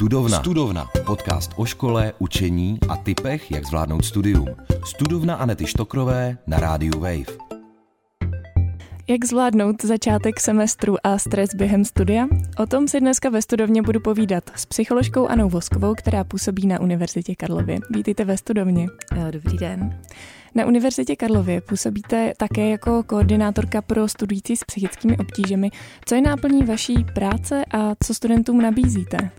Studovna. Studovna. Podcast o škole, učení a typech, jak zvládnout studium. Studovna Anety Štokrové na rádiu Wave. Jak zvládnout začátek semestru a stres během studia? O tom si dneska ve studovně budu povídat s psycholožkou Anou Voskovou, která působí na Univerzitě Karlově. Vítejte ve studovně. Dobrý den. Na Univerzitě Karlově působíte také jako koordinátorka pro studující s psychickými obtížemi. Co je náplní vaší práce a co studentům nabízíte?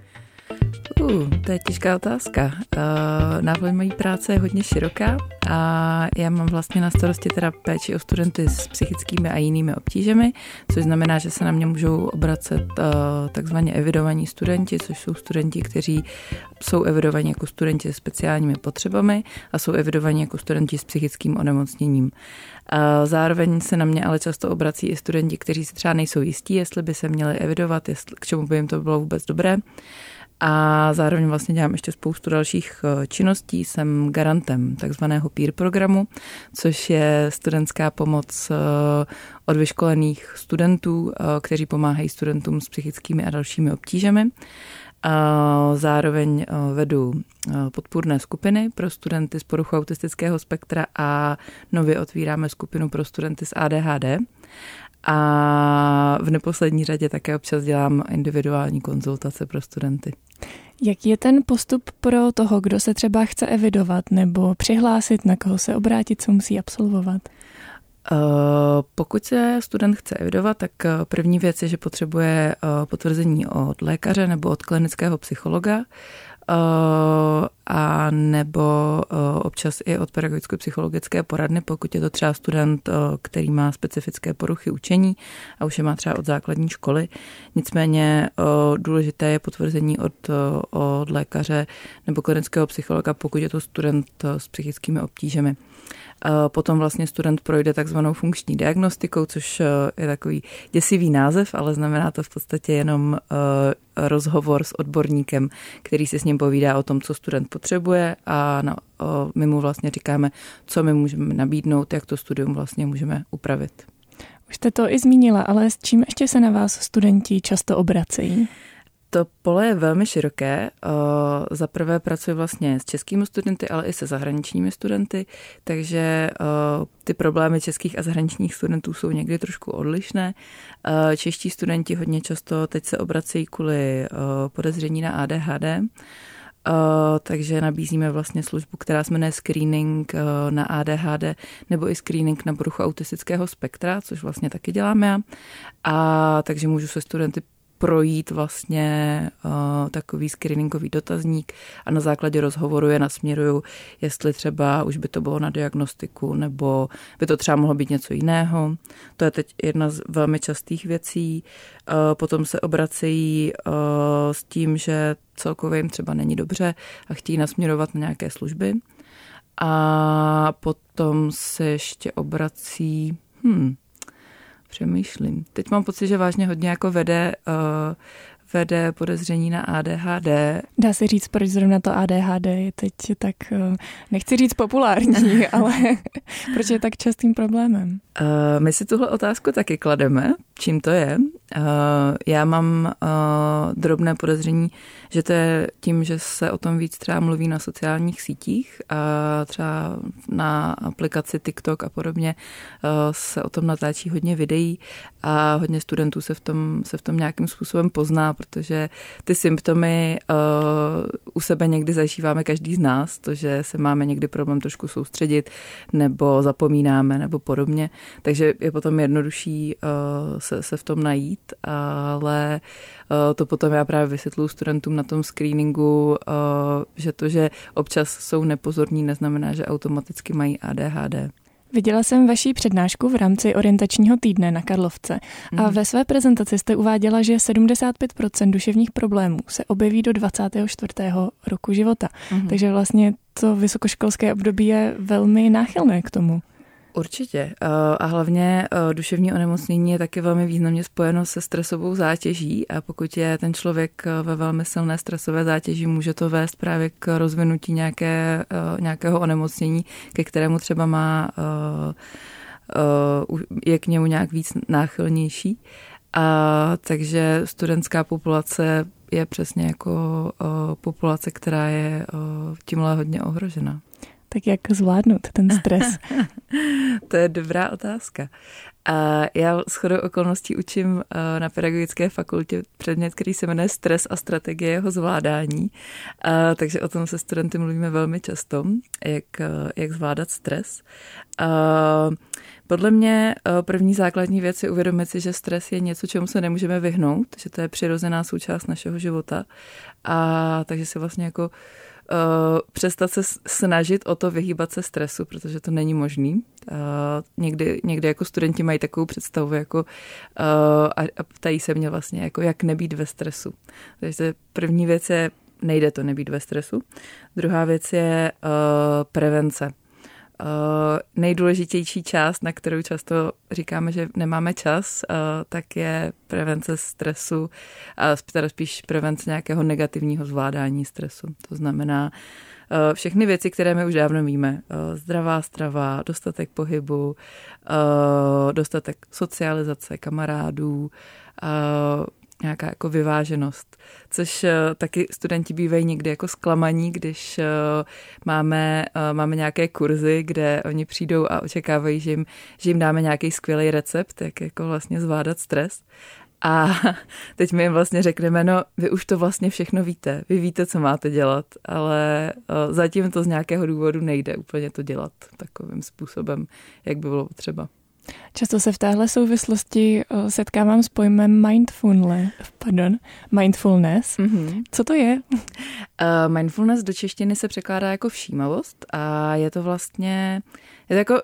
Uh, to je těžká otázka. Uh, náplň mojí práce je hodně široká a já mám vlastně na starosti teda péči o studenty s psychickými a jinými obtížemi, což znamená, že se na mě můžou obracet uh, takzvaně evidovaní studenti, což jsou studenti, kteří jsou evidovaní jako studenti se speciálními potřebami a jsou evidovaní jako studenti s psychickým onemocněním. Zároveň se na mě ale často obrací i studenti, kteří si třeba nejsou jistí, jestli by se měli evidovat, jestli, k čemu by jim to bylo vůbec dobré. A zároveň vlastně dělám ještě spoustu dalších eh, činností. Jsem garantem takzvaného peer programu, což je studentská pomoc eh, od vyškolených studentů, eh, kteří pomáhají studentům s psychickými a dalšími obtížemi. Zároveň vedu podpůrné skupiny pro studenty z poruchu autistického spektra a nově otvíráme skupinu pro studenty s ADHD. A v neposlední řadě také občas dělám individuální konzultace pro studenty. Jaký je ten postup pro toho, kdo se třeba chce evidovat nebo přihlásit, na koho se obrátit, co musí absolvovat? Uh, pokud se student chce evidovat, tak uh, první věc je, že potřebuje uh, potvrzení od lékaře nebo od klinického psychologa a nebo občas i od pedagogicko-psychologické poradny, pokud je to třeba student, který má specifické poruchy učení a už je má třeba od základní školy. Nicméně důležité je potvrzení od, od lékaře nebo klinického psychologa, pokud je to student s psychickými obtížemi. Potom vlastně student projde takzvanou funkční diagnostikou, což je takový děsivý název, ale znamená to v podstatě jenom rozhovor s odborníkem, který si s ním povídá o tom, co student potřebuje a na, o, my mu vlastně říkáme, co my můžeme nabídnout, jak to studium vlastně můžeme upravit. Už jste to i zmínila, ale s čím ještě se na vás studenti často obracejí? To pole je velmi široké. Za prvé pracuji vlastně s českými studenty, ale i se zahraničními studenty, takže ty problémy českých a zahraničních studentů jsou někdy trošku odlišné. Čeští studenti hodně často teď se obracejí kvůli podezření na ADHD, Uh, takže nabízíme vlastně službu, která se jmenuje screening uh, na ADHD nebo i screening na poruchu autistického spektra, což vlastně taky děláme. A takže můžu se studenty projít vlastně uh, takový screeningový dotazník a na základě rozhovoru je nasměruju, jestli třeba už by to bylo na diagnostiku nebo by to třeba mohlo být něco jiného. To je teď jedna z velmi častých věcí. Uh, potom se obracejí uh, s tím, že celkově jim třeba není dobře a chtějí nasměrovat na nějaké služby. A potom se ještě obrací, hmm, Přemýšlím. Teď mám pocit, že vážně hodně jako vede uh, vede podezření na ADHD. Dá se říct, proč zrovna to ADHD je teď tak, eh, nechci říct populární, ale proč je tak častým problémem? Uh, my si tuhle otázku taky klademe, čím to je. Uh, já mám uh, drobné podezření, že to je tím, že se o tom víc třeba mluví na sociálních sítích a třeba na aplikaci TikTok a podobně se o tom natáčí hodně videí a hodně studentů se v tom, se v tom nějakým způsobem pozná, protože ty symptomy u sebe někdy zažíváme každý z nás, to, že se máme někdy problém trošku soustředit nebo zapomínáme nebo podobně. Takže je potom jednodušší uh, se, se v tom najít, ale to potom já právě vysvětluji studentům na tom screeningu, uh, že to, že občas jsou nepozorní, neznamená, že automaticky mají ADHD. Viděla jsem vaší přednášku v rámci orientačního týdne na Karlovce a mhm. ve své prezentaci jste uváděla, že 75% duševních problémů se objeví do 24. roku života. Mm. Takže vlastně to vysokoškolské období je velmi náchylné k tomu. Určitě. Eh, a hlavně eh, duševní onemocnění je taky velmi významně spojeno se stresovou zátěží a pokud je ten člověk eh, ve velmi silné stresové zátěži, může to vést právě k rozvinutí nějaké, nějakého onemocnění, ke kterému třeba má je k němu nějak víc náchylnější. A takže studentská populace je přesně jako populace, která je tímhle hodně ohrožena. Tak jak zvládnout ten stres? to je dobrá otázka. A já s chodou okolností učím na pedagogické fakultě předmět, který se jmenuje Stres a strategie jeho zvládání. A, takže o tom se studenty mluvíme velmi často, jak, jak zvládat stres. A, podle mě první základní věc je uvědomit si, že stres je něco, čemu se nemůžeme vyhnout, že to je přirozená součást našeho života. A takže se vlastně jako uh, přestat se snažit o to vyhýbat se stresu, protože to není možný. Uh, někdy, někdy jako studenti mají takovou představu jako, uh, a, a ptají se mě vlastně, jako jak nebýt ve stresu. Takže první věc je, nejde to nebýt ve stresu. Druhá věc je uh, prevence. Uh, nejdůležitější část, na kterou často říkáme, že nemáme čas, uh, tak je prevence stresu, a teda spíš prevence nějakého negativního zvládání stresu. To znamená všechny věci, které my už dávno víme. Zdravá strava, dostatek pohybu, dostatek socializace kamarádů, nějaká jako vyváženost, což eh, taky studenti bývají někdy jako zklamaní, když eh, máme, eh, máme nějaké kurzy, kde oni přijdou a očekávají, že jim, že jim dáme nějaký skvělý recept, jak jako vlastně zvládat stres. A teď my jim vlastně řekneme, no vy už to vlastně všechno víte, vy víte, co máte dělat, ale zatím to z nějakého důvodu nejde úplně to dělat takovým způsobem, jak by bylo potřeba. Často se v téhle souvislosti eh, setkávám s pojmem mindfulness. Pardon, mindfulness. Mm-hmm. Co to je? Uh, mindfulness do češtiny se překládá jako všímavost a je to vlastně, je to jako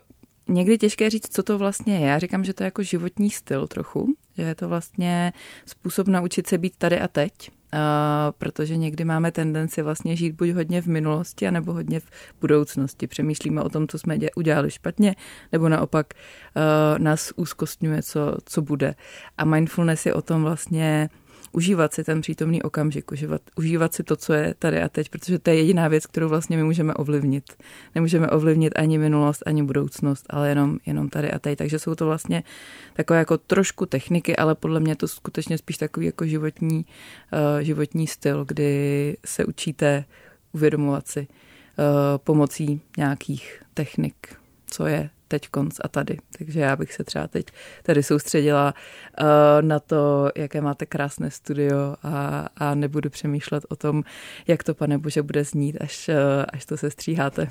někdy těžké říct, co to vlastně je. Já říkám, že to je jako životní styl trochu, že je to vlastně způsob naučit se být tady a teď protože někdy máme tendenci vlastně žít buď hodně v minulosti, anebo hodně v budoucnosti. Přemýšlíme o tom, co jsme udělali špatně, nebo naopak uh, nás úzkostňuje, co, co bude. A mindfulness je o tom vlastně užívat si ten přítomný okamžik, užívat, užívat si to, co je tady a teď, protože to je jediná věc, kterou vlastně my můžeme ovlivnit. Nemůžeme ovlivnit ani minulost, ani budoucnost, ale jenom, jenom tady a teď. Takže jsou to vlastně takové jako trošku techniky, ale podle mě to skutečně spíš takový jako životní, uh, životní styl, kdy se učíte uvědomovat si uh, pomocí nějakých technik, co je teď konc a tady. Takže já bych se třeba teď tady soustředila uh, na to, jaké máte krásné studio a, a nebudu přemýšlet o tom, jak to, pane bože, bude znít, až, uh, až to se stříháte.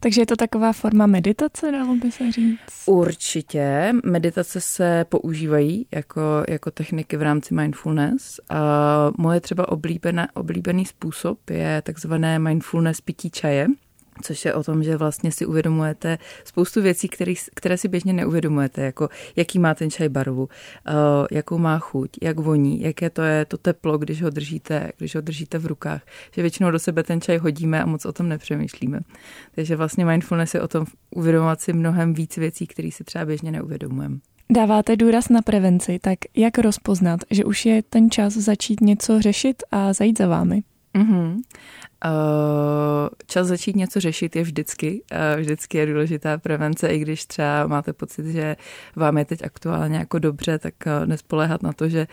Takže je to taková forma meditace, dalo by se říct? Určitě. Meditace se používají jako, jako techniky v rámci mindfulness. A moje třeba oblíbená, oblíbený způsob je takzvané mindfulness pití čaje což je o tom, že vlastně si uvědomujete spoustu věcí, který, které si běžně neuvědomujete, jako jaký má ten čaj barvu, uh, jakou má chuť, jak voní, jaké to je to teplo, když ho držíte, když ho držíte v rukách. Že většinou do sebe ten čaj hodíme a moc o tom nepřemýšlíme. Takže vlastně mindfulness je o tom uvědomovat si mnohem víc věcí, které si třeba běžně neuvědomujeme. Dáváte důraz na prevenci, tak jak rozpoznat, že už je ten čas začít něco řešit a zajít za vámi? Mm-hmm. Uh, čas začít něco řešit je vždycky. Uh, vždycky je důležitá prevence, i když třeba máte pocit, že vám je teď aktuálně jako dobře, tak uh, nespoléhat na to, že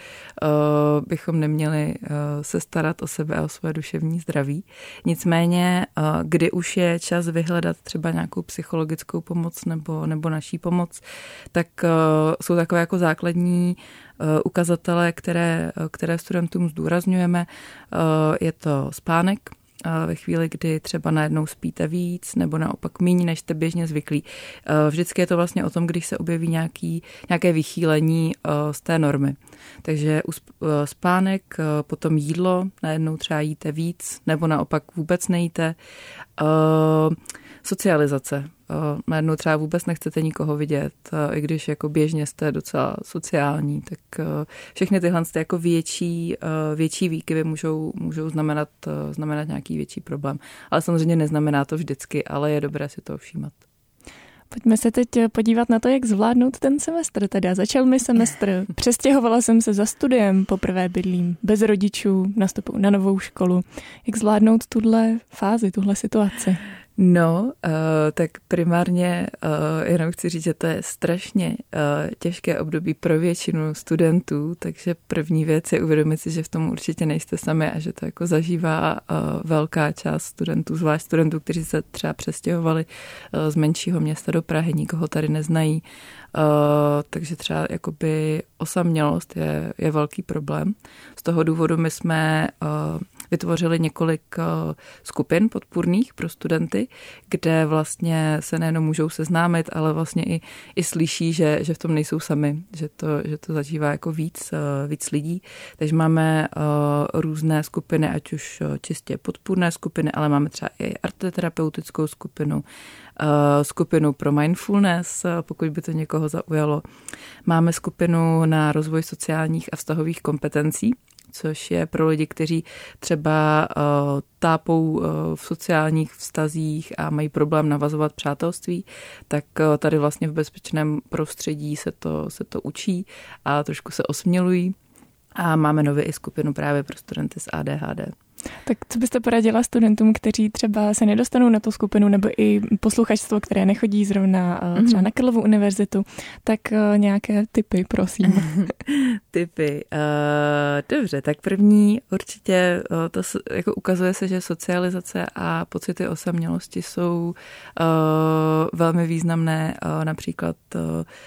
bychom neměli se starat o sebe a o své duševní zdraví. Nicméně, kdy už je čas vyhledat třeba nějakou psychologickou pomoc nebo, nebo naší pomoc, tak jsou takové jako základní ukazatele, které, které studentům zdůrazňujeme. Je to spánek, ve chvíli, kdy třeba najednou spíte víc nebo naopak méně, než jste běžně zvyklí. Vždycky je to vlastně o tom, když se objeví nějaký, nějaké vychýlení z té normy. Takže spánek, potom jídlo, najednou třeba jíte víc nebo naopak vůbec nejíte. Socializace najednou třeba vůbec nechcete nikoho vidět, i když jako běžně jste docela sociální, tak všechny tyhle jako větší, větší výkyvy můžou, můžou znamenat, znamenat nějaký větší problém. Ale samozřejmě neznamená to vždycky, ale je dobré si to všímat. Pojďme se teď podívat na to, jak zvládnout ten semestr. Teda začal mi semestr, přestěhovala jsem se za studiem, poprvé bydlím bez rodičů, nastupuji na novou školu. Jak zvládnout tuhle fázi, tuhle situaci? No, uh, tak primárně uh, jenom chci říct, že to je strašně uh, těžké období pro většinu studentů, takže první věc je uvědomit si, že v tom určitě nejste sami a že to jako zažívá uh, velká část studentů, zvlášť studentů, kteří se třeba přestěhovali uh, z menšího města do Prahy, nikoho tady neznají, uh, takže třeba jakoby osamělost je, je velký problém. Z toho důvodu my jsme uh, vytvořili několik uh, skupin podpůrných pro studenty, kde vlastně se nejenom můžou seznámit, ale vlastně i, i slyší, že, že v tom nejsou sami, že to, že to zažívá jako víc, uh, víc lidí. Takže máme uh, různé skupiny, ať už čistě podpůrné skupiny, ale máme třeba i arteterapeutickou skupinu, skupinu pro mindfulness, pokud by to někoho zaujalo. Máme skupinu na rozvoj sociálních a vztahových kompetencí, což je pro lidi, kteří třeba uh, tápou uh, v sociálních vztazích a mají problém navazovat přátelství, tak uh, tady vlastně v bezpečném prostředí se to, se to učí a trošku se osmělují. A máme nově i skupinu právě pro studenty s ADHD. Tak co byste poradila studentům, kteří třeba se nedostanou na tu skupinu, nebo i posluchačstvo, které nechodí zrovna eh, třeba mhm. na Karlovu univerzitu, tak eh, nějaké typy, prosím. typy. Uh, dobře, tak první určitě to jako ukazuje se, že socializace a pocity osamělosti jsou uh, velmi významné. Uh, například uh,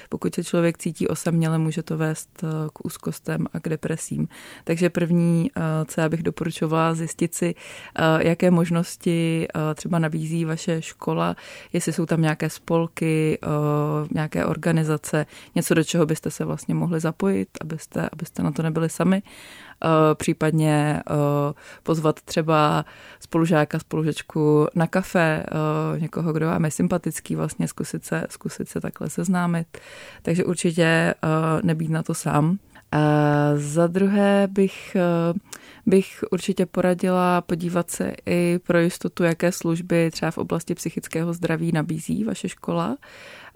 pokud se člověk cítí osaměle, může to vést uh, k úzkostem a k depresím. Takže první, uh, co já bych doporučovala, zjistit si, eh, jaké možnosti eh, třeba nabízí vaše škola, jestli jsou tam nějaké spolky, eh, nějaké organizace, něco, do čeho byste se vlastně mohli zapojit, abyste, abyste na to nebyli sami. Případně pozvat třeba spolužáka, spolužečku na kafe, někoho, kdo vám je sympatický, vlastně zkusit se, zkusit se takhle seznámit. Takže určitě nebýt na to sám. Za druhé bych, bych určitě poradila podívat se i pro jistotu, jaké služby třeba v oblasti psychického zdraví nabízí vaše škola.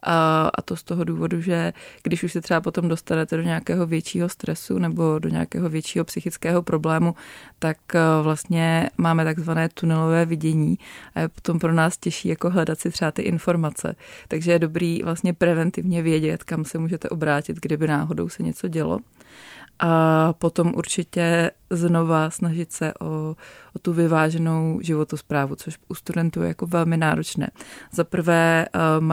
A, a to z toho důvodu, že když už se třeba potom dostanete do nějakého většího stresu nebo do nějakého většího psychického problému, tak eh, vlastně máme takzvané tunelové vidění a je potom pro nás těžší jako hledat si třeba ty informace. Takže je dobrý vlastně preventivně vědět, kam se můžete obrátit, kdyby náhodou se něco dělo a potom určitě znova snažit se o, o tu vyváženou životosprávu, což u studentů je jako velmi náročné. Za prvé uh,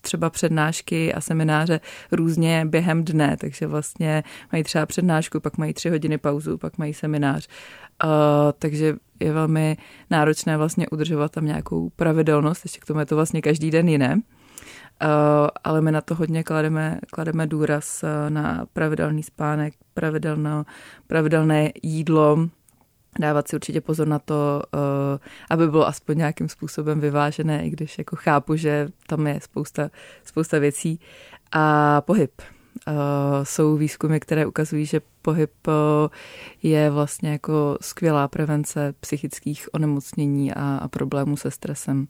třeba přednášky a semináře různě během dne, takže vlastně mají třeba přednášku, pak mají tři hodiny pauzu, pak mají seminář. Uh, takže je velmi náročné vlastně udržovat tam nějakou pravidelnost, ještě k tomu je to vlastně každý den jiné. Eh, ale my na to hodně klademe, klademe důraz eh, na pravidelný spánek, pravidelné jídlo, dávat si určitě pozor na to, eh, aby bylo aspoň nějakým způsobem vyvážené, i když jako chápu, že tam je spousta, spousta věcí. A pohyb. Jsou výzkumy, které ukazují, že pohyb je vlastně jako skvělá prevence psychických onemocnění a problémů se stresem.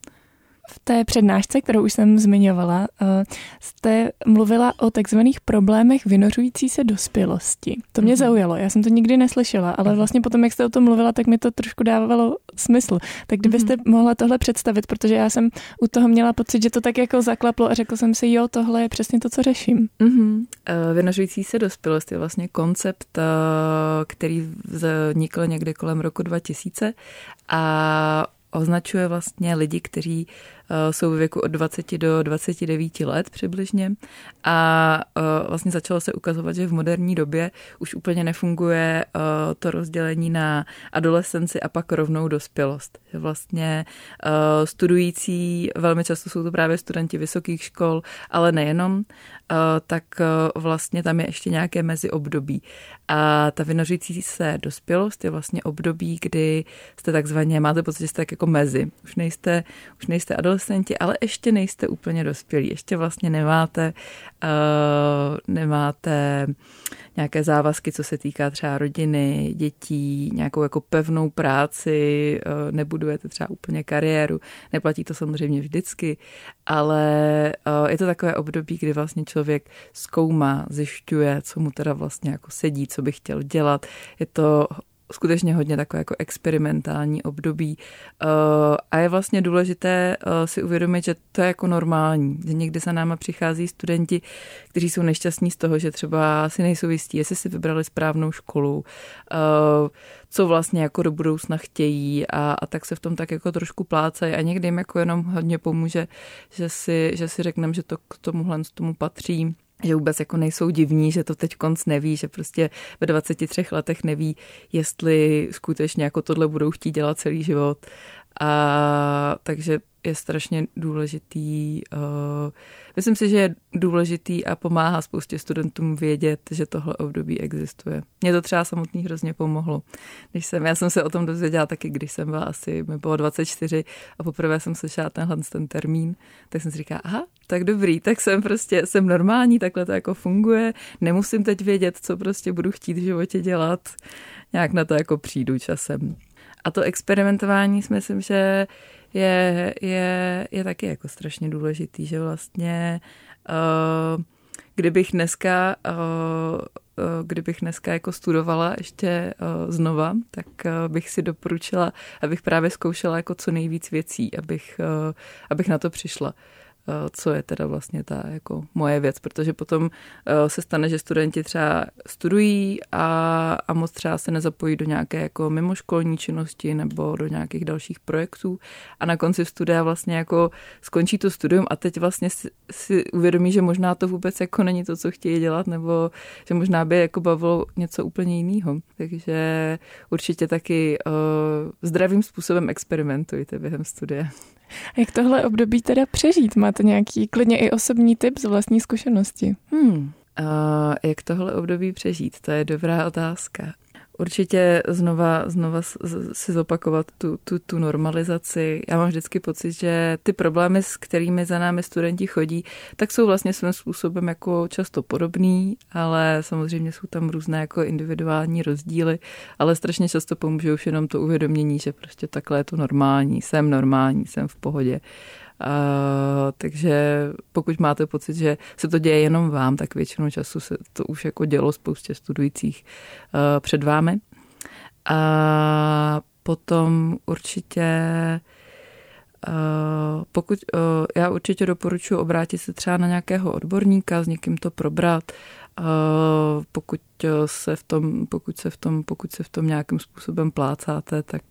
V té přednášce, kterou už jsem zmiňovala, eh, jste mluvila o takzvaných problémech vynořující se dospělosti. To mě mm-hmm. zaujalo, já jsem to nikdy neslyšela, ale mhm. vlastně potom, jak jste o tom mluvila, tak mi to trošku dávalo smysl. Tak kdybyste mm-hmm. mohla tohle představit, protože já jsem u toho měla pocit, že to tak jako zaklaplo a řekl jsem si, jo, tohle je přesně to, co řeším. Mm-hmm. Vynořující se dospělost je vlastně koncept, eh, který vznikl někdy kolem roku 2000 a označuje vlastně lidi, kteří jsou ve věku od 20 do 29 let přibližně a eh, vlastně začalo se ukazovat, že v moderní době už úplně nefunguje eh, to rozdělení na adolescenci a pak rovnou dospělost. Vlastně studující, velmi často jsou to právě studenti vysokých škol, ale nejenom, tak vlastně tam je ještě nějaké meziobdobí. A ta vynořící se dospělost je vlastně období, kdy jste takzvaně, máte pocit, že jste tak jako mezi. Už nejste, už nejste adolescenti, adolescenti, ale ještě nejste úplně dospělí, ještě vlastně nemáte, uh, nemáte nějaké závazky, co se týká třeba rodiny, dětí, nějakou jako pevnou práci, uh, nebudujete třeba úplně kariéru, neplatí to samozřejmě vždycky, ale uh, je to takové období, kdy vlastně člověk zkoumá, zjišťuje, co mu teda vlastně jako sedí, co by chtěl dělat. Je to skutečně hodně takové jako experimentální období. A je vlastně důležité si uvědomit, že to je jako normální, že někdy za náma přichází studenti, kteří jsou nešťastní z toho, že třeba si nejsou jistí, jestli si vybrali správnou školu, co vlastně jako do budoucna chtějí a, a tak se v tom tak jako trošku plácají a někdy jim jako jenom hodně pomůže, že si, že si řekneme, že to k tomuhle tomu patří že vůbec jako nejsou divní, že to teď konc neví, že prostě ve 23 letech neví, jestli skutečně jako tohle budou chtít dělat celý život. A takže je strašně důležitý. Uh, myslím si, že je důležitý a pomáhá spoustě studentům vědět, že tohle období existuje. Mně to třeba samotný hrozně pomohlo. Když jsem, já jsem se o tom dozvěděla taky, když jsem byla asi, mi bylo 24 a poprvé jsem slyšela tenhle ten termín, tak jsem si říkala, aha, tak dobrý, tak jsem prostě, jsem normální, takhle to jako funguje, nemusím teď vědět, co prostě budu chtít v životě dělat, nějak na to jako přijdu časem. A to experimentování si myslím, že je, je, je taky jako strašně důležitý, že vlastně uh, kdybych dneska uh, kdybych dneska jako studovala ještě znova, tak bych si doporučila, abych právě zkoušela jako co nejvíc věcí, abych, abych na to přišla. Eh, co je teda vlastně ta jako moje věc, protože potom eh, se stane, že studenti třeba studují a, a moc třeba se nezapojí do nějaké jako mimoškolní činnosti nebo do nějakých dalších projektů a na konci studia vlastně jako skončí to studium a teď vlastně si, si uvědomí, že možná to vůbec jako není to, co chtějí dělat nebo že možná by jako bavilo něco úplně jiného. Takže určitě taky uh, zdravým způsobem experimentujte během studia. Jak tohle období teda přežít? Máte nějaký klidně i osobní tip z vlastní zkušenosti? Hmm. Uh, jak tohle období přežít? To je dobrá otázka. Určitě znova, znova si zopakovat tu, tu, tu normalizaci. Já mám vždycky pocit, že ty problémy, s kterými za námi studenti chodí, tak jsou vlastně svým způsobem jako často podobný, ale samozřejmě jsou tam různé jako individuální rozdíly, ale strašně často pomůže už jenom to uvědomění, že prostě takhle je to normální, jsem normální, jsem v pohodě. Uh, takže pokud máte pocit, že se to děje jenom vám, tak většinou času se to už jako dělo spoustě studujících uh, před vámi. A potom určitě Uh, pokud, uh, já určitě doporučuji obrátit se třeba na nějakého odborníka, s někým to probrat, pokud se v tom, pokud se v tom, pokud se v tom nějakým způsobem plácáte, tak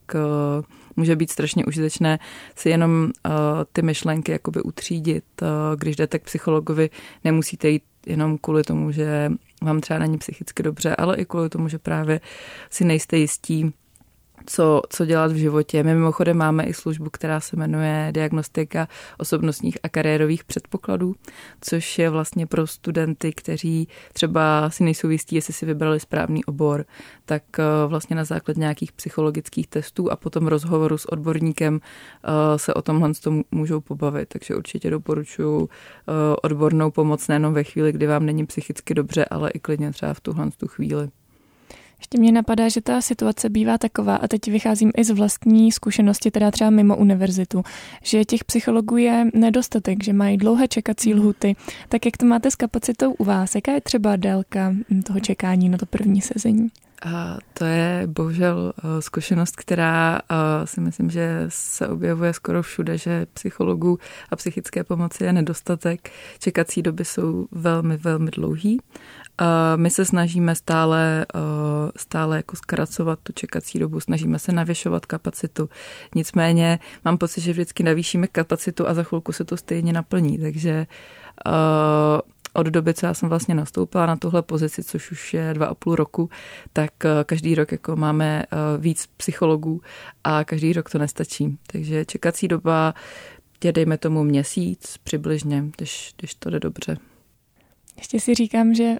může být strašně užitečné si jenom ty myšlenky jakoby utřídit. Když jdete k psychologovi, nemusíte jít jenom kvůli tomu, že vám třeba není psychicky dobře, ale i kvůli tomu, že právě si nejste jistí, co, co dělat v životě. My mimochodem máme i službu, která se jmenuje Diagnostika osobnostních a kariérových předpokladů, což je vlastně pro studenty, kteří třeba si nejsou jistí, jestli si vybrali správný obor, tak eh, vlastně na základě nějakých psychologických testů a potom rozhovoru s odborníkem eh, se o tomhle můžou pobavit. Takže určitě doporučuji eh, odbornou pomoc nejenom ve chvíli, kdy vám není psychicky dobře, ale i klidně třeba v tuhle tu chvíli. Ještě mě napadá, že ta situace bývá taková, a teď vycházím i z vlastní zkušenosti, teda třeba mimo univerzitu, že těch psychologů je nedostatek, že mají dlouhé čekací mhm. lhuty. Tak jak to máte s kapacitou u vás? Jaká je třeba délka toho čekání na to první sezení? To je bohužel eh, zkušenost, která eh, si myslím, že se objevuje skoro všude, že psychologů a psychické pomoci je nedostatek. Čekací doby jsou velmi, velmi dlouhý. My se snažíme stále, eh, stále jako zkracovat tu čekací dobu, snažíme se navyšovat kapacitu. Nicméně mám pocit, že vždycky navýšíme kapacitu a za chvilku se to stejně naplní, takže od doby, co já jsem vlastně nastoupila na tuhle pozici, což už je dva a půl roku, tak eh, každý rok jako máme eh, víc psychologů a každý rok to nestačí. Takže čekací doba je dejme tomu měsíc přibližně, když, když to jde dobře. Ještě si říkám, že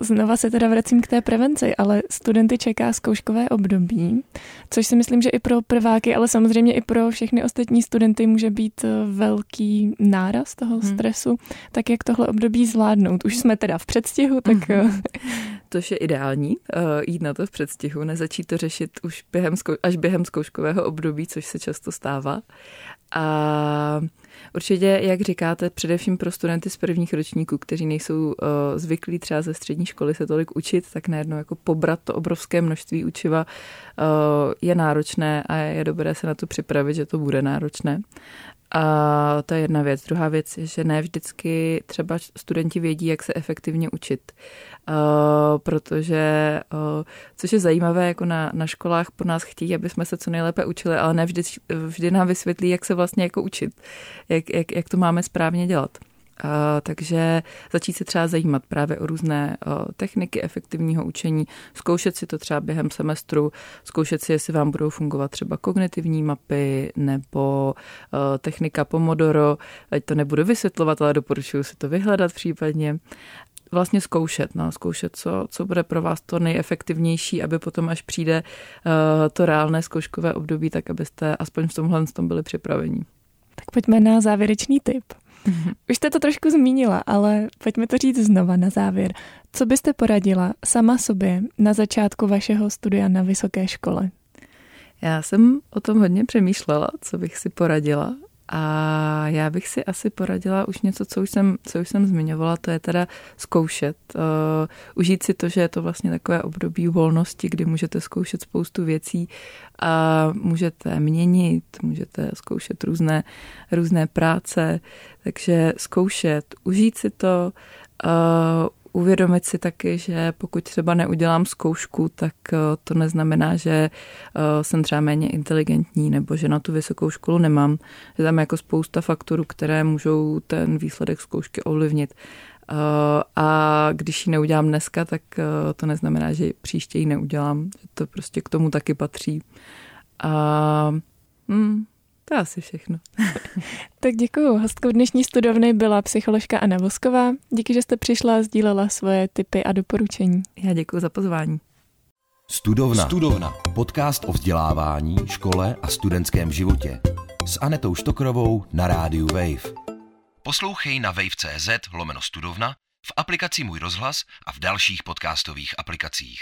znova se teda vracím k té prevenci, ale studenty čeká zkouškové období, což si myslím, že i pro prváky, ale samozřejmě i pro všechny ostatní studenty může být velký náraz toho hmm. stresu. Tak jak tohle období zvládnout? Už jsme teda v předstihu, tak... Hmm. což je ideální, uh, jít na to v předstihu, nezačít to řešit už během, až během zkouškového období, což se často stává. A určitě, jak říkáte, především pro studenty z prvních ročníků, kteří nejsou uh, zvyklí třeba ze střední školy se tolik učit, tak najednou jako pobrat to obrovské množství učiva uh, je náročné a je dobré se na to připravit, že to bude náročné. A to je jedna věc. Druhá věc je, že ne vždycky třeba studenti vědí, jak se efektivně učit. Uh, protože, uh, což je zajímavé, jako na, na školách po nás chtějí, aby jsme se co nejlépe učili, ale ne vždy, vždy nám vysvětlí, jak se vlastně jako učit, jak, jak, jak to máme správně dělat. Takže začít se třeba zajímat právě o různé techniky efektivního učení, zkoušet si to třeba během semestru, zkoušet si, jestli vám budou fungovat třeba kognitivní mapy nebo technika Pomodoro, ať to nebudu vysvětlovat, ale doporučuji si to vyhledat případně vlastně zkoušet, no, zkoušet, co, co bude pro vás to nejefektivnější, aby potom, až přijde uh, to reálné zkouškové období, tak abyste aspoň v tomhle tom byli připraveni. Tak pojďme na závěrečný tip. Už jste to trošku zmínila, ale pojďme to říct znova na závěr. Co byste poradila sama sobě na začátku vašeho studia na vysoké škole? Já jsem o tom hodně přemýšlela, co bych si poradila a já bych si asi poradila už něco, co už jsem, co už jsem zmiňovala, to je teda zkoušet. Uh, užít si to, že je to vlastně takové období volnosti, kdy můžete zkoušet spoustu věcí a můžete měnit, můžete zkoušet různé, různé práce, takže zkoušet, užít si to, uh, uvědomit si taky, že pokud třeba neudělám zkoušku, tak eh, to neznamená, že eh, jsem třeba méně inteligentní nebo že na tu vysokou školu nemám. Že tam je jako spousta faktorů, které můžou ten výsledek zkoušky ovlivnit. Eh, a když ji neudělám dneska, tak to neznamená, že příště ji neudělám. To prostě k tomu taky patří. A hmm, to je asi všechno. tak děkuji. Hostkou dnešní studovny byla psycholožka Anna Vosková. Díky, že jste přišla a sdílela svoje tipy a doporučení. Já děkuji za pozvání. Studovna. Studovna. Podcast o vzdělávání, škole a studentském životě. S Anetou Štokrovou na rádiu Wave. Poslouchej na wave.cz lomeno studovna, v aplikaci Můj rozhlas a v dalších podcastových aplikacích.